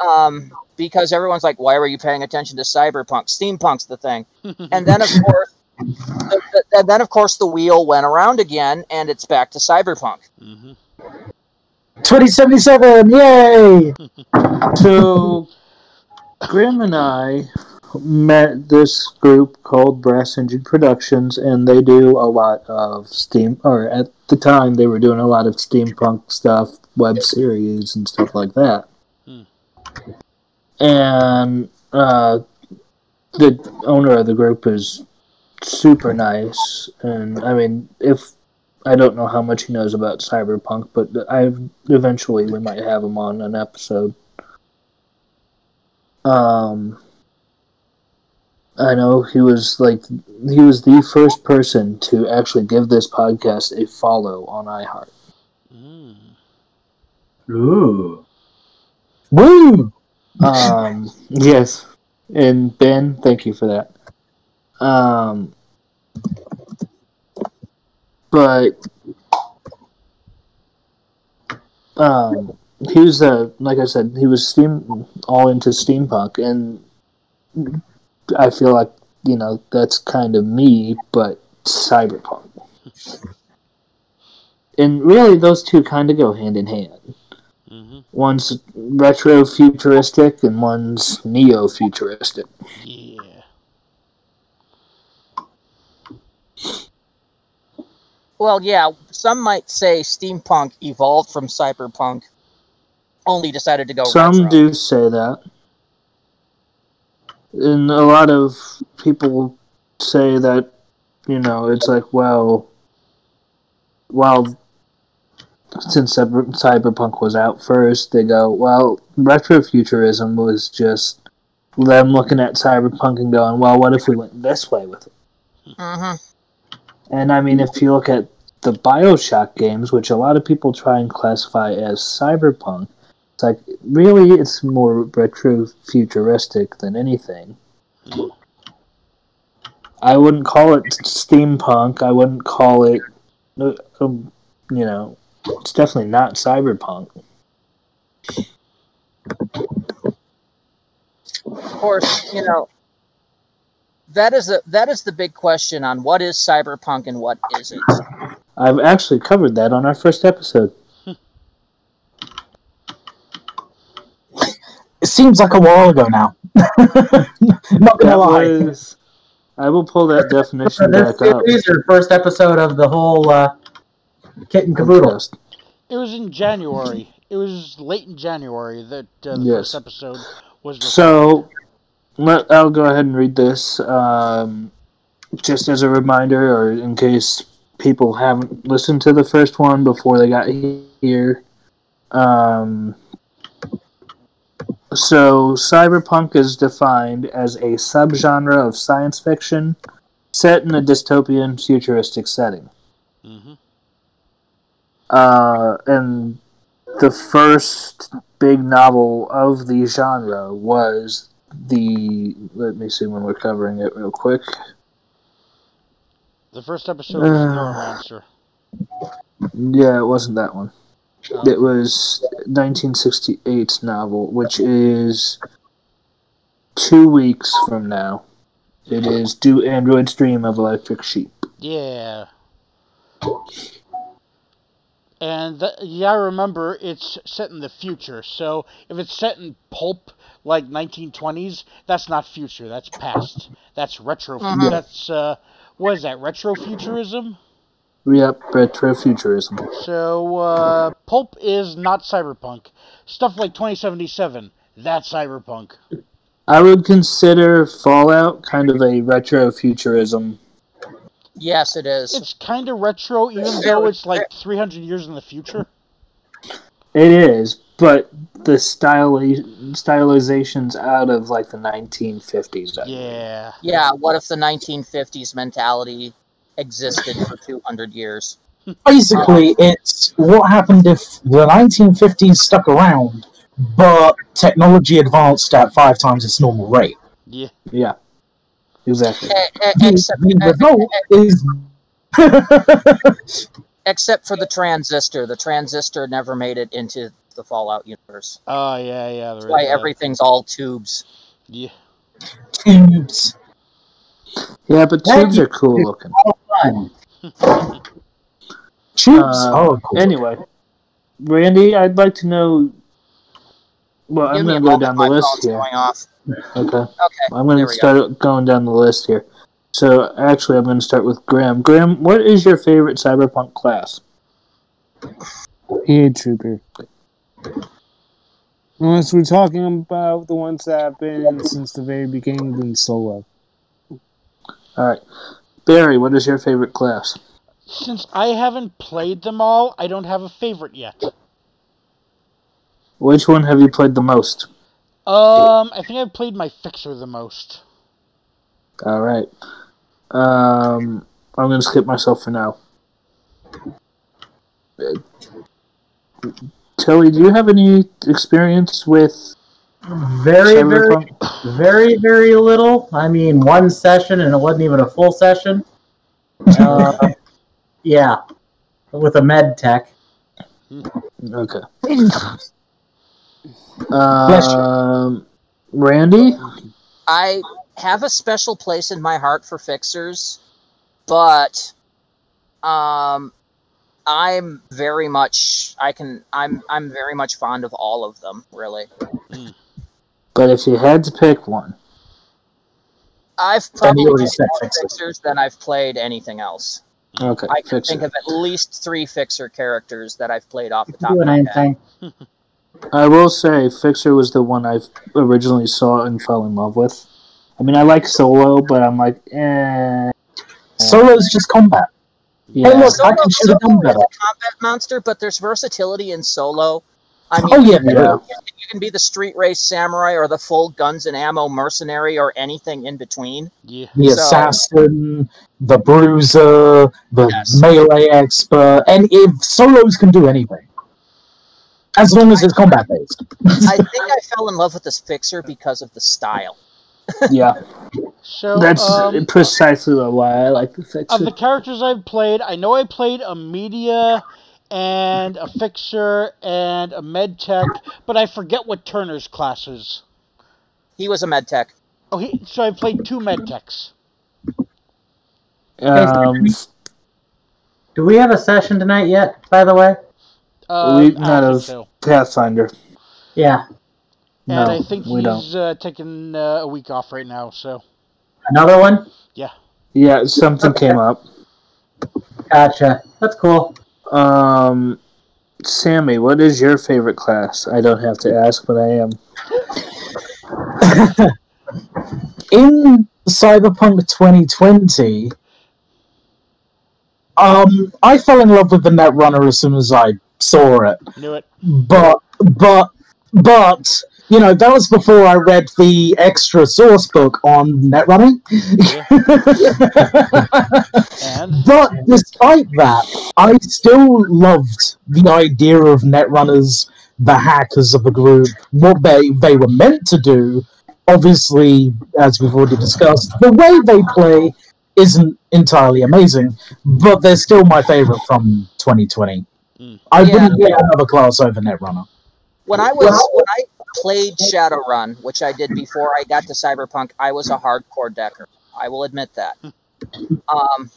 Um, because everyone's like, "Why were you paying attention to cyberpunk? Steampunk's the thing." And then, of course, the, the, and then of course the wheel went around again, and it's back to cyberpunk. hmm 2077, yay! So, Grim and I met this group called Brass Engine Productions, and they do a lot of steam. Or at the time, they were doing a lot of steampunk stuff, web series, and stuff like that. Hmm. And uh, the owner of the group is super nice, and I mean, if I don't know how much he knows about cyberpunk, but I eventually we might have him on an episode. Um, I know he was like he was the first person to actually give this podcast a follow on iHeart. Mm. Ooh. Woo! Um, yes, and Ben, thank you for that. Um, but um, he was uh, like I said, he was steam all into steampunk, and I feel like you know that's kind of me, but cyberpunk. And really, those two kind of go hand in hand. hmm One's retro futuristic and one's neo futuristic. Yeah. Well, yeah, some might say steampunk evolved from cyberpunk, only decided to go Some retro. do say that. And a lot of people say that, you know, it's like, well, well, since cyberpunk was out first, they go, well, retrofuturism was just them looking at cyberpunk and going, well, what if we went this way with it? hmm And I mean, if you look at the Bioshock games, which a lot of people try and classify as cyberpunk, it's like really it's more retro futuristic than anything. I wouldn't call it steampunk. I wouldn't call it, um, you know, it's definitely not cyberpunk. Of course, you know that is a that is the big question on what is cyberpunk and what isn't. I've actually covered that on our first episode. Seems like a while ago now. Not gonna That lie. was I will pull that definition this back up. series or first episode of the whole uh, kit and caboodle? It was in January. It was late in January that uh, the Yes. first episode was. recorded. So, let, I'll go ahead and read this. Um, just as a reminder, or in case people haven't listened to the first one before they got here. Um, so, cyberpunk is defined as a subgenre of science fiction set in a dystopian futuristic setting. Mm-hmm. Uh, and the first big novel of the genre was the. Let me see when we're covering it real quick. The first episode was Uh, Neuromancer. Yeah, it wasn't that one. It was 1968's novel, which is two weeks from now. It is Do Androids Dream of Electric Sheep. Yeah. And th- yeah, I remember it's set in the future. So if it's set in pulp like 1920s, that's not future. That's past. That's retro. Mhm. That's uh, what is that? Retrofuturism. Yep, retrofuturism. So uh, pulp is not cyberpunk. Stuff like 2077. That's cyberpunk. I would consider Fallout kind of a retrofuturism. Yes, it is. It's kind of retro, even though it's like 300 years in the future. It is, but the style stylizations out of like the 1950s. I. Yeah. yeah, what if the 1950s mentality existed for 200 years? Basically, um, it's what happened if the 1950s stuck around, but technology advanced at five times its normal rate. Yeah. Yeah, exactly. Eh, eh, e- The, except, the result is. except for the transistor. The transistor never made it into the Fallout universe. Oh yeah, yeah. there That's is why that. everything's all tubes. Yeah. tubes. Yeah, but tubes are cool looking. Fun. Tubes. Uh, oh, cool. Anyway, Randy, I'd like to know. Well, Give I'm going to go down the list here. Okay. Okay, I'm going to we start going down the list here. So, actually, I'm going to start with Graham. Graham, what is your favorite cyberpunk class? PA Trooper. Unless we're talking about the ones that have been since the very beginning, then solo. All right. Barry, what is your favorite class? Since I haven't played them all, I don't have a favorite yet. Which one have you played the most? Um, I think I've played my fixer the most. All right. Um, I'm going to skip myself for now. Uh, Tilly, do you have any experience with Very, very, very, very little. I mean, one session, and it wasn't even a full session. Uh, yeah, with a med tech. Okay. Bless you. Um, Randy? I have a special place in my heart for fixers, but um, I'm very much I can I'm I'm very much fond of all of them. Really, But if you had to pick one, I've probably played more fixers than I've played anything else. okay, I can fix think of at least three fixer characters that I've played off the top of my head. I will say, Fixer was the one I originally saw and fell in love with. I mean, I like Solo, but I'm like, eh. Solo's just combat. Yeah. Hey, look, I Solo, can shoot a Solo gun is better. a combat monster, but there's versatility in Solo. I mean, Oh yeah, Yeah. you can be the street race samurai or the full guns and ammo mercenary or anything in between. Yeah. the So- assassin, the bruiser, the Yes. melee expert, and if solos can do anything, as long as it's combat based. I think I fell in love with this fixer because of the style. yeah. So That's um, precisely why I like the Fixer. of the characters I've played, I know I played a media and a fixer and a med tech, but I forget what Turner's class is. He was a med tech. Oh, he, so I played two med techs. um, Do we have a session tonight yet? By the way. Uh, We- I not think of- so. Pathfinder. Yeah. No, And I think we he's don't. uh, taking uh, a week off right now. So Another one? Yeah, Yeah, something came up. Gotcha. That's cool. Um, Sami, what is your favorite class? I don't have to ask, but I am. in Cyberpunk 2020, um, I fell in love with the Netrunner as soon as I saw it. Knew it. But, but, but, you know, that was before I read the extra source book on Netrunning. And But despite that, I still loved the idea of Netrunners, the hackers of the group, what they, they were meant to do. Obviously, as we've already discussed, the way they play isn't entirely amazing, but they're still my favorite from 2020. Mm. I Yeah. wouldn't get another class over Netrunner. When I was when I played Shadowrun, which I did before I got to Cyberpunk, I was a hardcore decker. I will admit that. Um,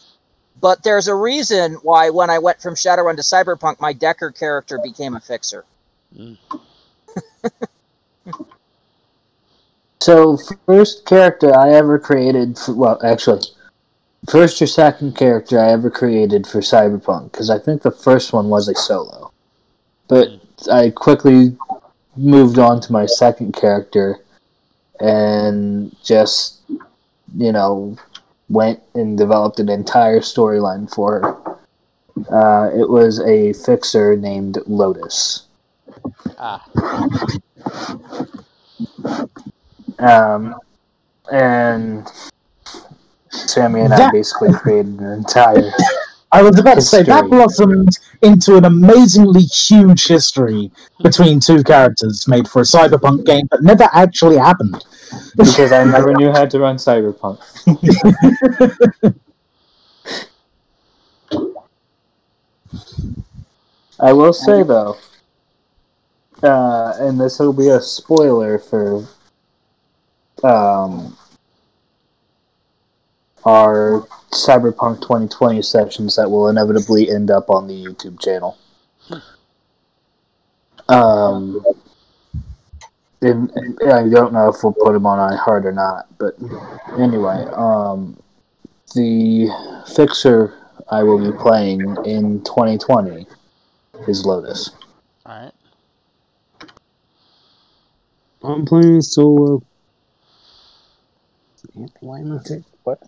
but there's a reason why when I went from Shadowrun to Cyberpunk, my decker character became a fixer. Mm. So, first character I ever created, for, well, actually, first or second character I ever created for Cyberpunk, because I think the first one was a solo. But I quickly moved on to my second character and just, you know, went and developed an entire storyline for her. Uh, it was a fixer named Lotus. ah, Um, and Sami and I basically created an entire. I was about to say that blossomed into an amazingly huge history between two characters made for a cyberpunk game that never actually happened. because I never knew how to run Cyberpunk. I will say though, uh, and this will be a spoiler for um, our Cyberpunk 2020 sessions that will inevitably end up on the YouTube channel. Um, and, and I don't know if we'll put them on iHeart or not, but anyway, um, the fixer I will be playing in 2020 is Lotus. all right. I'm playing solo. Why am I? What?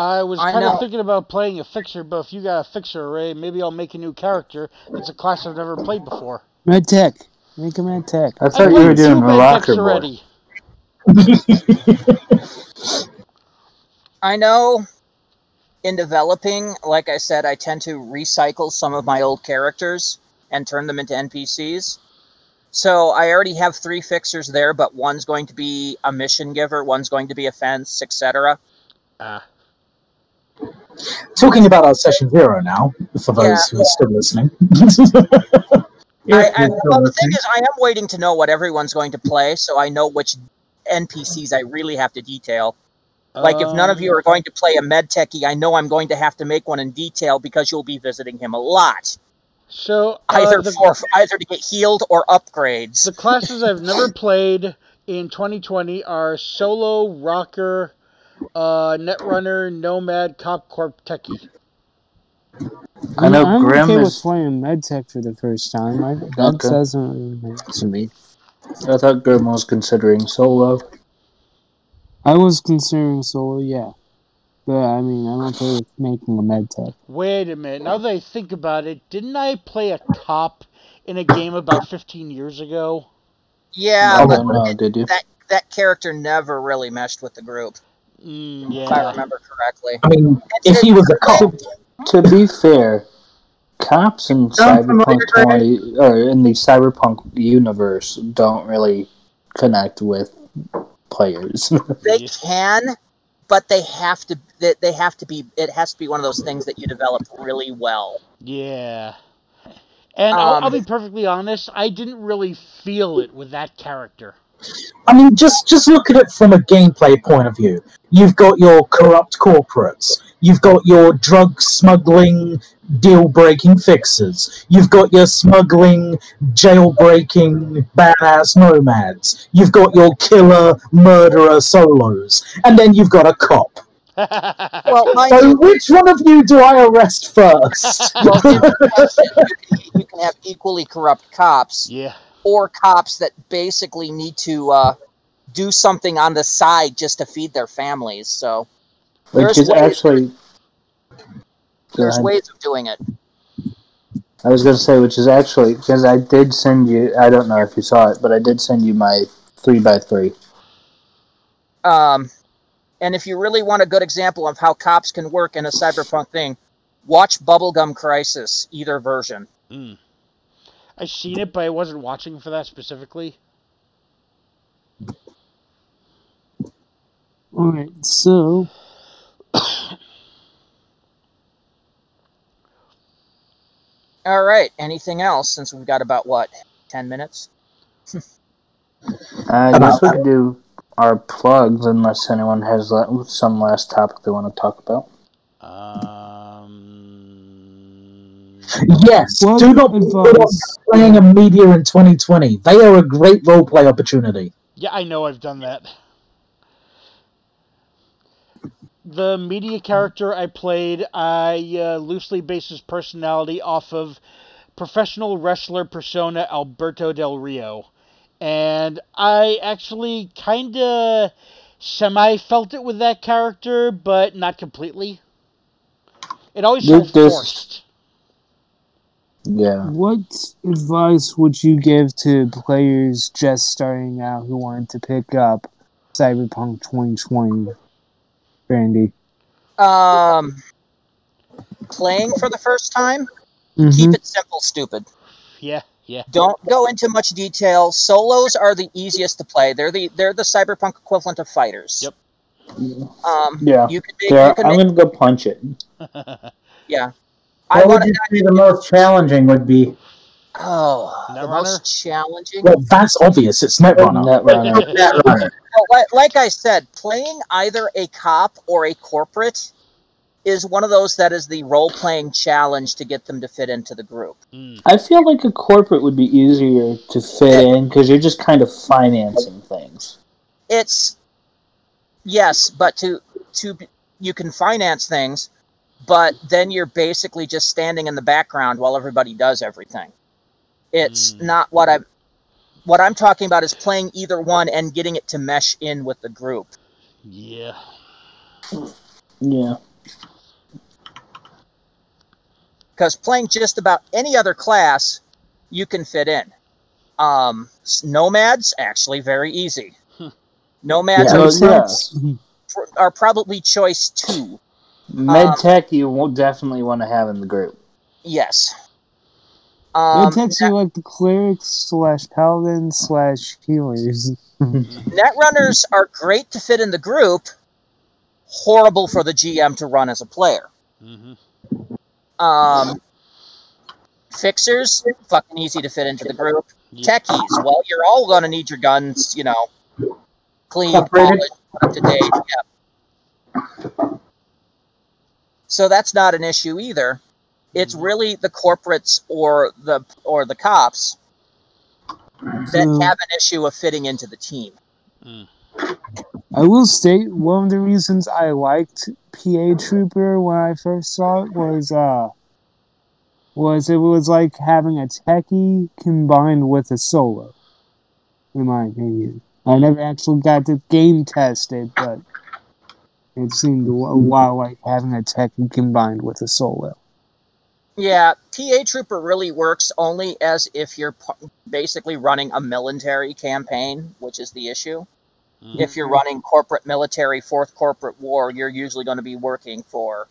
I was kind of thinking about playing a fixer, but if you got a fixer array, maybe I'll make a new character. It's a class I've never played before. Med Tech. Make a Med Tech. I I thought you were doing Med Rocker Techs already. I know in developing, like I said, I tend to recycle some of my old characters and turn them into NPCs. So I already have three fixers there, but one's going to be a mission giver, one's going to be a fence, etc. Ah, Talking about our session zero now, for those Yeah. who are still listening. I, I, well, the thing is, I am waiting to know what everyone's going to play, so I know which NPCs I really have to detail. Like, if none of you are going to play a med techie, I know I'm going to have to make one in detail because you'll be visiting him a lot, So uh, either the, for either to get healed or upgrades. the classes I've never played in 2020 are solo, rocker, uh, netrunner, nomad, cop corp, techie. I know I'm Grim okay with playing MedTech for the first time. I, that Okay. doesn't really matter to me. I thought Grim was considering solo. I was considering solo, yeah. But I mean, I'm okay with making a MedTech. Wait a minute. Now that I think about it, didn't I play a cop in a game about 15 years ago? Yeah, oh, but no, did you? that that character never really meshed with the group, Mm, if I remember correctly. I mean, if he was a cop, To be fair, cops in Sound Cyberpunk 20 or in the Cyberpunk universe don't really connect with players. They can, but they have to. They, they have to be. It has to be one of those things that you develop really well. Yeah. And I'll, Um, I'll be perfectly honest, I didn't really feel it with that character. I mean, just just look at it from a gameplay point of view. You've got your corrupt corporates. You've got your drug smuggling deal breaking fixers. You've got your smuggling, jail breaking, badass nomads. You've got your killer, murderer solos. And then you've got a cop. Well, mind So you, which one of you do I arrest first? well, here's the question. you, can, you can have equally corrupt cops yeah. Or cops that basically need to uh, do something on the side just to feed their families. So Which There's is ways- actually. There's ahead. ways of doing it. I was going to say, which is actually because I did send you. I don't know if you saw it, but I did send you my three by three. Um, and if you really want a good example of how cops can work in a cyberpunk thing, watch Bubblegum Crisis, either version. Mm. I seen it, but I wasn't watching for that specifically. Alright, so All right. Anything else? Since we've got about what ten minutes. I guess we could do our plugs unless anyone has some last topic they want to talk about. Um, yes, What do not give up advice? playing a media in 2020. They are a great roleplay opportunity. yeah, I know I've done that. The media character I played, I uh, loosely based his personality off of professional wrestler persona Alberto Del Rio. And I actually kind of semi felt it with that character, but not completely. It always felt forced. Yeah. what advice would you give to players just starting out who wanted to pick up Cyberpunk 2020? Randy. Um, playing for the first time, Mhm. keep it simple, stupid. Yeah, yeah. Don't go into much detail. Solos are the easiest to play. They're the they're the cyberpunk equivalent of fighters. Yep. Um, Yeah. you could make, Yeah, you could I'm make gonna go punch it. yeah. I What want would you say the most challenging would be? oh the most challenging. Well, that's obvious. It's Netrunner. Netrunner. Netrunner. Like, like I said, playing either a cop or a corporate is one of those that is the role playing challenge to get them to fit into the group. Mm. I feel like a corporate would be easier to fit in because you're just kind of financing things. It's yes, but to to you can finance things, but then you're basically just standing in the background while everybody does everything. It's Mm. not what I'm what I'm talking about is playing either one and getting it to mesh in with the group. Yeah. Yeah. because playing just about any other class you can fit in um nomads actually very easy nomads Yeah. are, yeah. are probably choice two Med Um, tech you will definitely want to have in the group. yes um, it takes you like the clerics slash paladins slash healers. net runners are great to fit in the group horrible for the gm to run as a player Mm-hmm. um fixers fucking easy to fit into the group Yeah. techies well you're all going to need your guns you know clean Upgraded. polished up to date yeah so that's not an issue either it's really the corporates or the or the cops that So- have an issue of fitting into the team I will state one of the reasons I liked PA Trooper when I first saw it was uh was it was like having a techie combined with a solo. In my opinion. I never actually got to game tested, but it seemed a a lot like having a tech combined with a solo. yeah pa trooper really works only as if you're basically running a military campaign which is the issue Mm. if you're running corporate military fourth corporate war you're usually going to be working for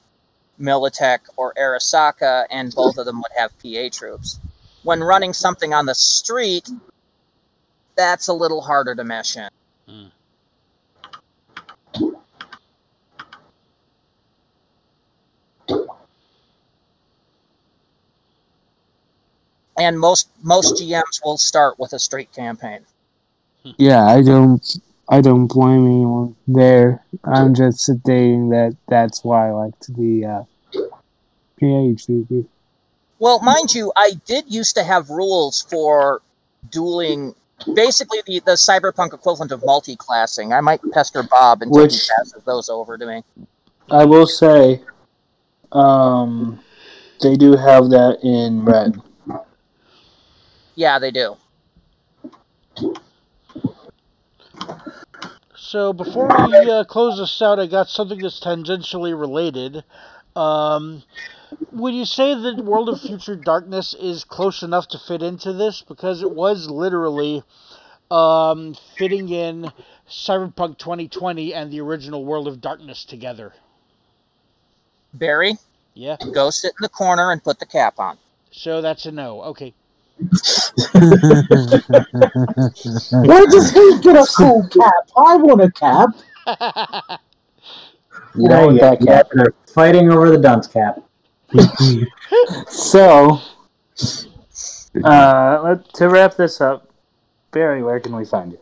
militech or arasaka and both of them would have pa troops when running something on the street that's a little harder to mesh in Mm. And most most gms will start with a street campaign Yeah, I don't I don't blame anyone there. I'm just stating that that's why I liked the uh, PA Trooper. Well, mind you, I did used to have rules for dueling. Basically, the, the cyberpunk equivalent of multi-classing. I might pester Bob until Which- he passes those over to me. I will say, um, they do have that in red. Yeah, they do. So before we uh, close this out, I got something that's tangentially related. Um, would you say that World of Future Darkness is close enough to fit into this? Because it was literally um, fitting in Cyberpunk 2020 and the original World of Darkness together. Barry, Yeah. go sit in the corner and put the cap on. So that's a no. Okay. Where does he get a cool cap? I want a cap. You know, yeah, that cap. they're fighting over the dunce cap. So, uh, to wrap this up, Barry, where can we find you?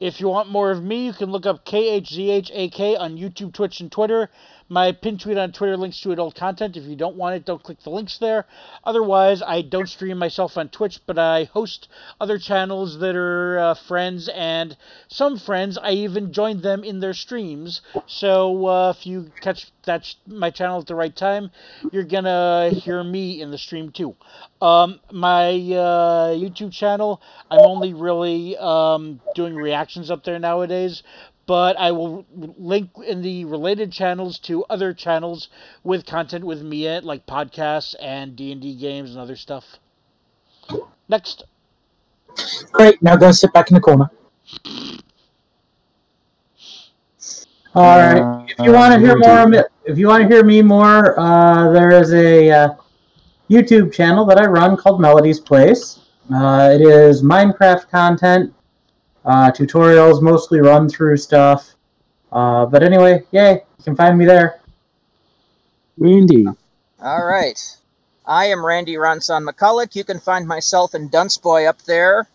If you want more of me, you can look up KHZHAK on YouTube, Twitch, and Twitter. My pin tweet on Twitter links to adult content. If you don't want it, don't click the links there. Otherwise, I don't stream myself on Twitch, but I host other channels that are uh, friends, and some friends, I even joined them in their streams. So uh, if you catch that my channel at the right time, you're gonna hear me in the stream too. Um, my uh, YouTube channel, I'm only really um, doing reactions up there nowadays, but I will link in the related channels to other channels with content with me in like podcasts and D and D games and other stuff. Next, Great. Now go sit back in the corner. All right. If you want to hear more, if you want to hear me more, uh, there is a uh, YouTube channel that I run called Melody's Place. Uh, it is Minecraft content, uh, tutorials, mostly run through stuff. Uh, but anyway, yay! You can find me there. Randy. All right. I am Randy Ronson McCulloch. You can find myself and Dunce Boy up there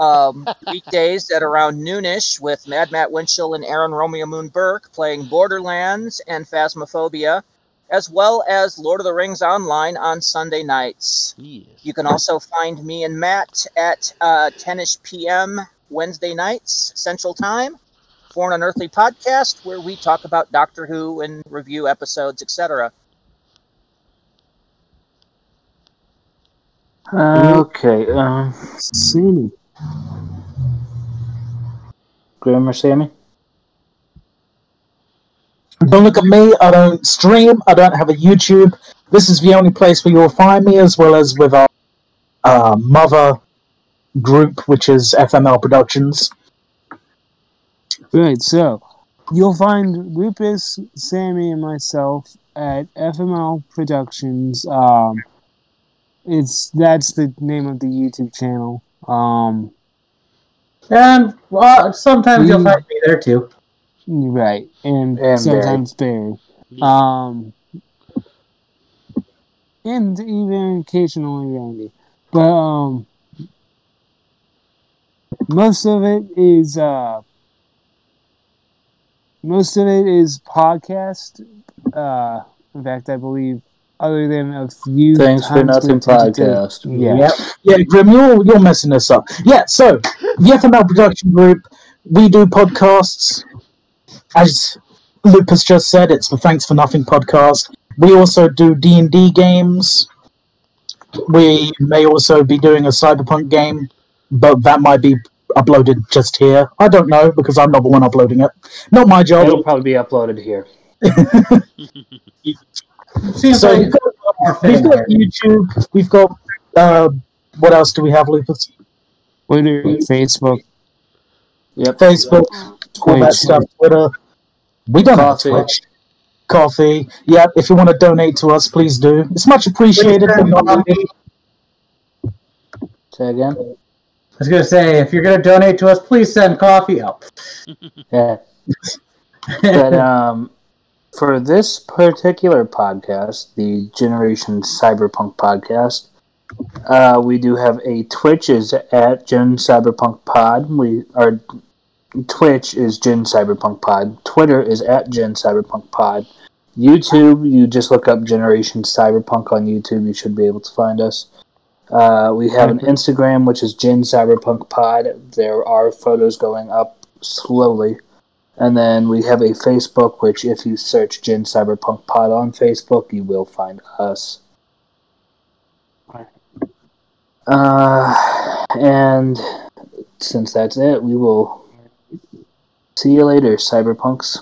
um, weekdays at around noonish with Mad Matt Winchell and Aaron Romeo Moon Burke playing Borderlands and Phasmophobia, as well as Lord of the Rings Online on Sunday nights. yes. You can also find me and Matt at uh, 10ish p.m. Wednesday nights Central Time for an Unearthly podcast where we talk about Doctor Who and review episodes, etc. Okay, um, Sami. Grim or Sami? Don't look at me. I don't stream. I don't have a YouTube. This is the only place where you'll find me, as well as with our uh, mother group, which is FML Productions. Right, so you'll find Lupus, Sami, and myself at FML Productions. Um, it's that's the name of the YouTube channel. Um, And well, sometimes you'll Mm. find me there too. right, and, And sometimes Barry. Um, and even occasionally Randy. But um, most of it is uh, most of it is podcast. Uh, in fact, I believe other than a few Thanks for nothing we to podcast. Yeah. Yep. Yeah, Grim, you're you're messing this up. Yeah, so the FML production group, we do podcasts. As Lucas just said, it's the Thanks for Nothing podcast. We also do D and D games. We may also be doing a cyberpunk game, but that might be uploaded just here. I don't know because I'm not the one uploading it. Not my job. It'll probably be uploaded here. Seems So like we've got, we've got. YouTube. We've got uh, what else do we have, Lucas? Twitter, Facebook, Yep. Facebook, all that stuff, Twitter. We don't Ko-fi. have Twitch. Ko-fi. Yeah, if you want to donate to us, please do. It's much appreciated. Please send but not coffee. Say again? I was gonna say, if you're gonna donate to us, please send coffee up. Yeah. But um, for this particular podcast, the Generation Cyberpunk podcast, uh, we do have a Twitch is at Gen Cyberpunk Pod. We our Twitch is Gen Cyberpunk Pod. Twitter is at Gen Cyberpunk Pod. YouTube, you just look up Generation Cyberpunk on YouTube. You should be able to find us. Uh, we have an Instagram, which is Gen Cyberpunk Pod. There are photos going up slowly. And then we have a Facebook, which if you search Gen Cyberpunk Pod on Facebook, you will find us. Uh, and since that's it, we will see you later, Cyberpunks.